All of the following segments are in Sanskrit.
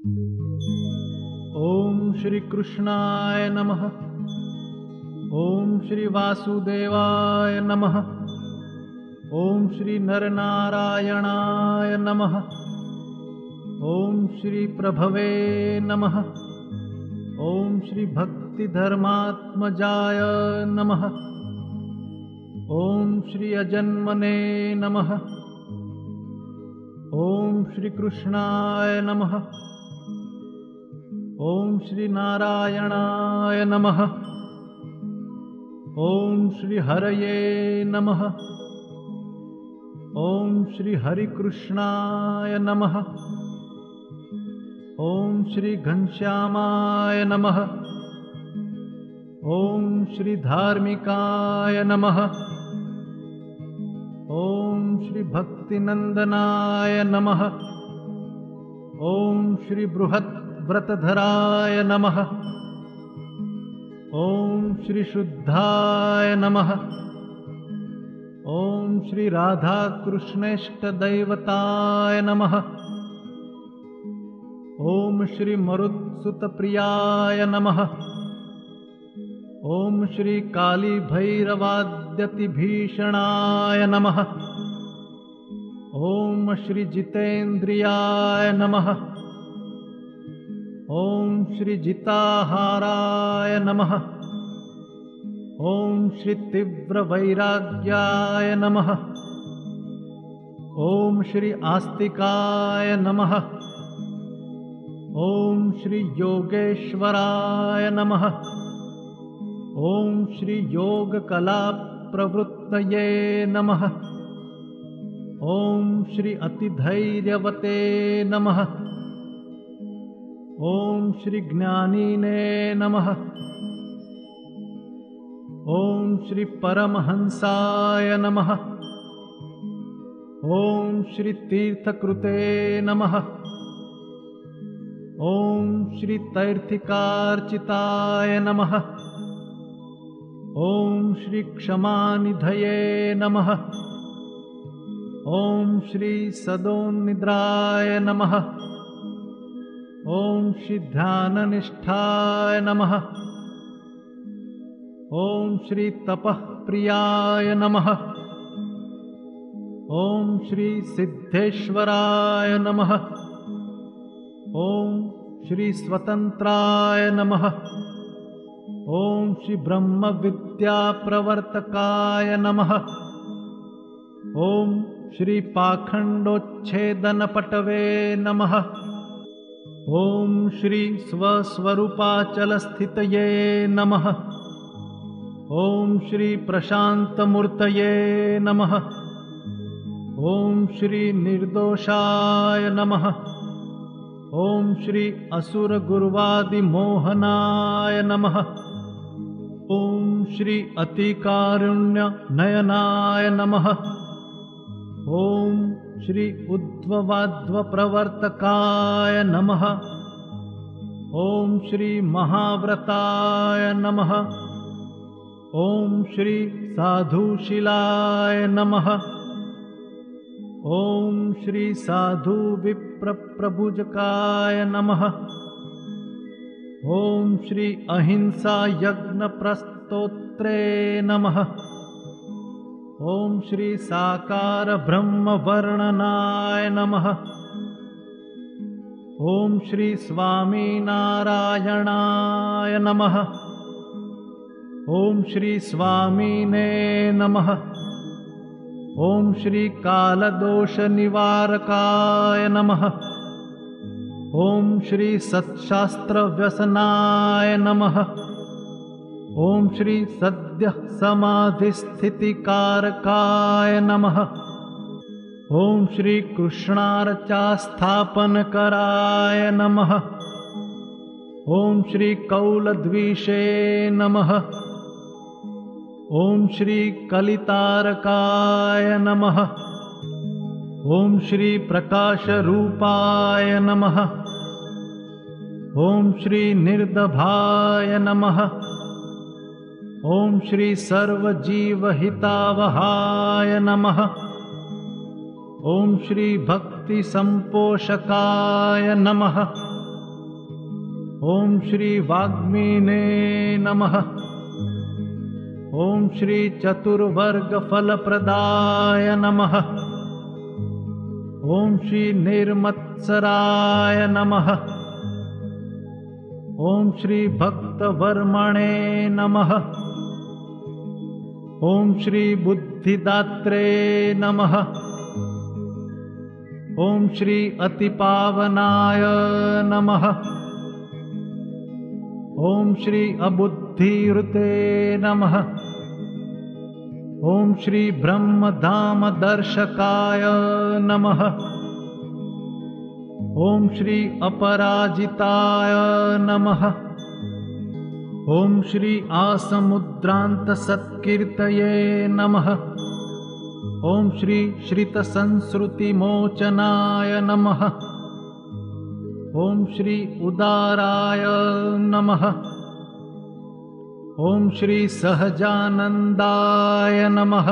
ॐ श्रीकृष्णाय नमः। ॐ श्रीवासुदेवाय नमः। ॐ श्रीनरनारायणाय नमः। ॐ श्रीप्रभवे नमः। ॐ श्रीभक्तिधर्मात्मजाय नमः। ॐ श्री अजन्मने नमः। ॐ श्रीकृष्णाय नमः ॐ श्रीनारायणाय नमः। ॐ श्रीहरये नमः। ॐ श्रीहरिकृष्णाय नमः। ॐ श्रीघनश्यामाय नमः। ॐ श्रीधार्मिकाय नमः। ॐ श्रीभक्तिनन्दनाय नमः। ॐ श्रीबृहद्व्रतधराय नमः। ॐ श्रीशुद्धाय नमः। ॐ श्रीराधाकृष्णेष्टदैवताय नमः। ॐ श्रीमरुत्सुतप्रियाय नमः। ॐ श्रीकालीभैरवाद्यतिभीषणाय नमः। ॐ श्रीजितेन्द्रियाय नमः ॐ श्रीजिताहाराय नमः। ॐ श्रीतीव्रवैराग्याय नमः। ॐ श्री आस्तिकाय नमः। ॐ श्रीयोगेश्वराय नमः। ॐ श्रीयोगकलाप्रवृत्तये नमः। ॐ श्री अतिधैर्यवते नमः ॐ श्रीज्ञानिने नमः। ॐ श्रीपरमहंसाय नमः। ॐ श्रीतीर्थकृते नमः। ॐ श्रीतैर्थिकार्चिताय नमः। ॐ श्रीक्षमानिधये नमः। ॐ श्रीसदोन्निद्राय नमः ॐ श्रीध्याननिष्ठाय नमः। ॐ श्रीतपःप्रियाय नमः। ॐ श्रीसिद्धेश्वराय नमः। ॐ श्रीस्वतन्त्राय नमः। ॐ श्रीब्रह्मविद्याप्रवर्तकाय नमः। ॐ श्रीपाखण्डोच्छेदनपटवे नमः ॐ श्रीस्वस्वरूपाचलस्थितये नमः। ॐ श्रीप्रशान्तमूर्तये नमः। ॐ श्रीनिर्दोषाय नमः। ॐ श्री असुरगुर्वादिमोहनाय नमः। ॐ श्री अतिकारुण्यनयनाय नमः। ॐ श्री उद्ववाद्वप्रवर्तकाय नमः। ॐ श्री महाव्रताय नमः। ॐ श्री साधुशिलाय नमः। ॐ श्री साधुविप्रप्रभुजकाय नमः। ॐ श्री अहिंसायज्ञप्रस्तोत्रे नमः ॐ श्री साकारब्रह्मवर्णनाय नमः। ॐ श्री स्वामीनारायणाय नमः। ॐ श्री स्वामिने नमः। ॐ श्री कालदोषनिवारकाय नमः। ॐ श्री सत्शास्त्रव्यसनाय नमः। ॐ श्री सद्यः समाधिस्थितिकारकाय नमः। ॐ श्री कृष्णार्चास्थापनकराय नमः। ॐ श्री कौलद्विषे नमः। ॐ श्री कलितारकाय नमः। ॐ श्री प्रकाशरूपाय नमः। ॐ श्री निर्दभाय नमः ॐ श्री सर्वजीवहितावहाय नमः। ॐ श्री भक्तिसम्पोषकाय नमः। ॐ श्रीवाग्मीने नमः। ॐ श्रीचतुर्वर्गफलप्रदाय नमः। ॐ श्रीनिर्मत्सराय नमः। ॐ श्रीभक्तवर्मणे नमः ॐ श्रीबुद्धिदात्रे नमः। ॐ श्री अतिपावनाय नमः। ॐ श्री अबुद्धिरुते नमः। ॐ श्री ब्रह्मधामदर्शकाय नमः। ॐ श्री अपराजिताय नमः ॐ श्री आसमुद्रान्तसत्कीर्तये नमः। ॐ श्री श्रितसंस्कृतिमोचनाय नमः। ॐ श्री उदाराय नमः। ॐ श्री सहजानन्दाय नमः।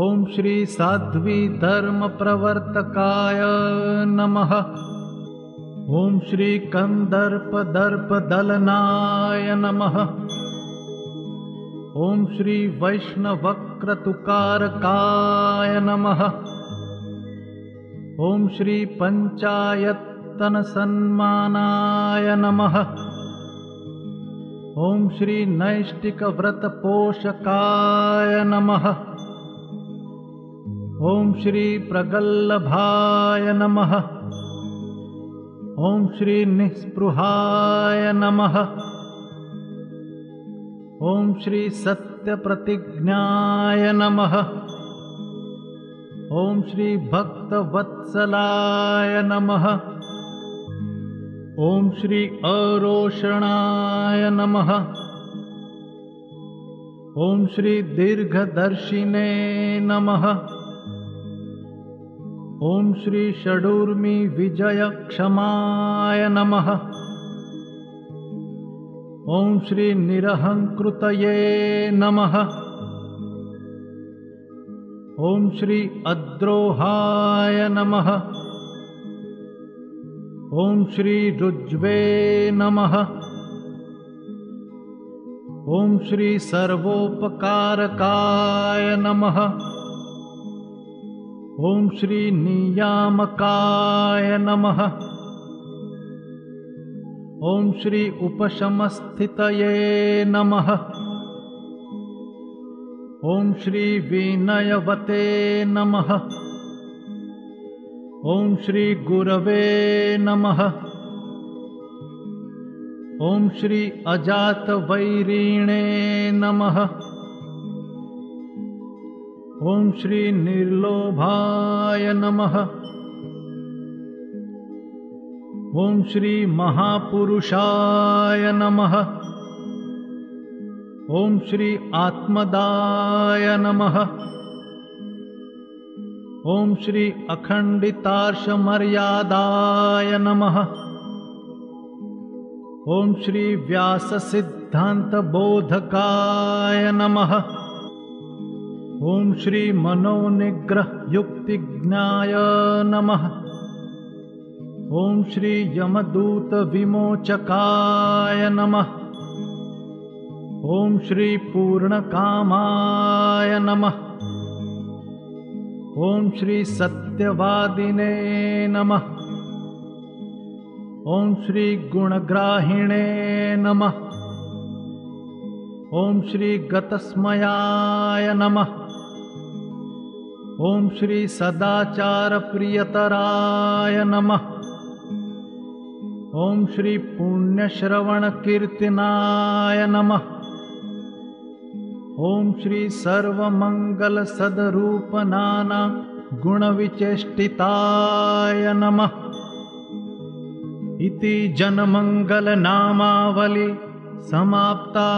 ॐ श्री साध्वीधर्मप्रवर्तकाय नमः ॐ श्री कन्दर्पदर्पदलनाय नमः। ॐ श्री वैष्णवक्रतुकारकाय नमः। ॐ श्री पञ्चायत्तनसन्मानाय नमः। ॐ श्री नैष्टिकव्रतपोषकाय नमः। ॐ श्री प्रगल्लभाय नमः ॐ श्री निःस्पृहाय नमः। ॐ श्री सत्यप्रतिज्ञाय नमः। ॐ श्री भक्तवत्सलाय नमः। ॐ श्री अरोषणाय नमः। ॐ श्री दीर्घदर्शिने नमः ॐ श्री षडूर्मि विजयक्षमाय नमः। ॐ श्री निरहङ्कृतये नमः। ॐ श्री अद्रोहाय नमः। ॐ श्री रुज्वे नमः। ॐ श्री सर्वोपकारकाय नमः ॐ श्री नियामकाय नमः। ॐ श्री उपशमस्थितये नमः। ॐ श्री अजातवैरीणे नमः ॐ श्री निर्लोभाय नमः। ॐ श्री महापुरुषाय नमः। ॐ श्री आत्मदाय नमः। ॐ श्री अखण्डितार्षमर्यादाय नमः। ॐ श्री व्याससिद्धान्तबोधकाय नमः ॐ श्री मनोनिग्रहयुक्तिज्ञाय नमः। ॐ श्री यमदूतविमोचकाय नमः। ॐ श्री पूर्णकामाय नमः। ॐ श्री सत्यवादिने नमः। ॐ श्री गुणग्राहिणे नमः। ॐ श्री गतस्मयाय नमः ॐ श्री सदाचारप्रियतराय नमः। ॐ श्री पुण्यश्रवणकीर्तिनाय नमः। ॐ श्री सर्वमङ्गलसदरूपनाना गुणविचेष्टिताय नमः। इति जनमङ्गलनामावली समाप्ता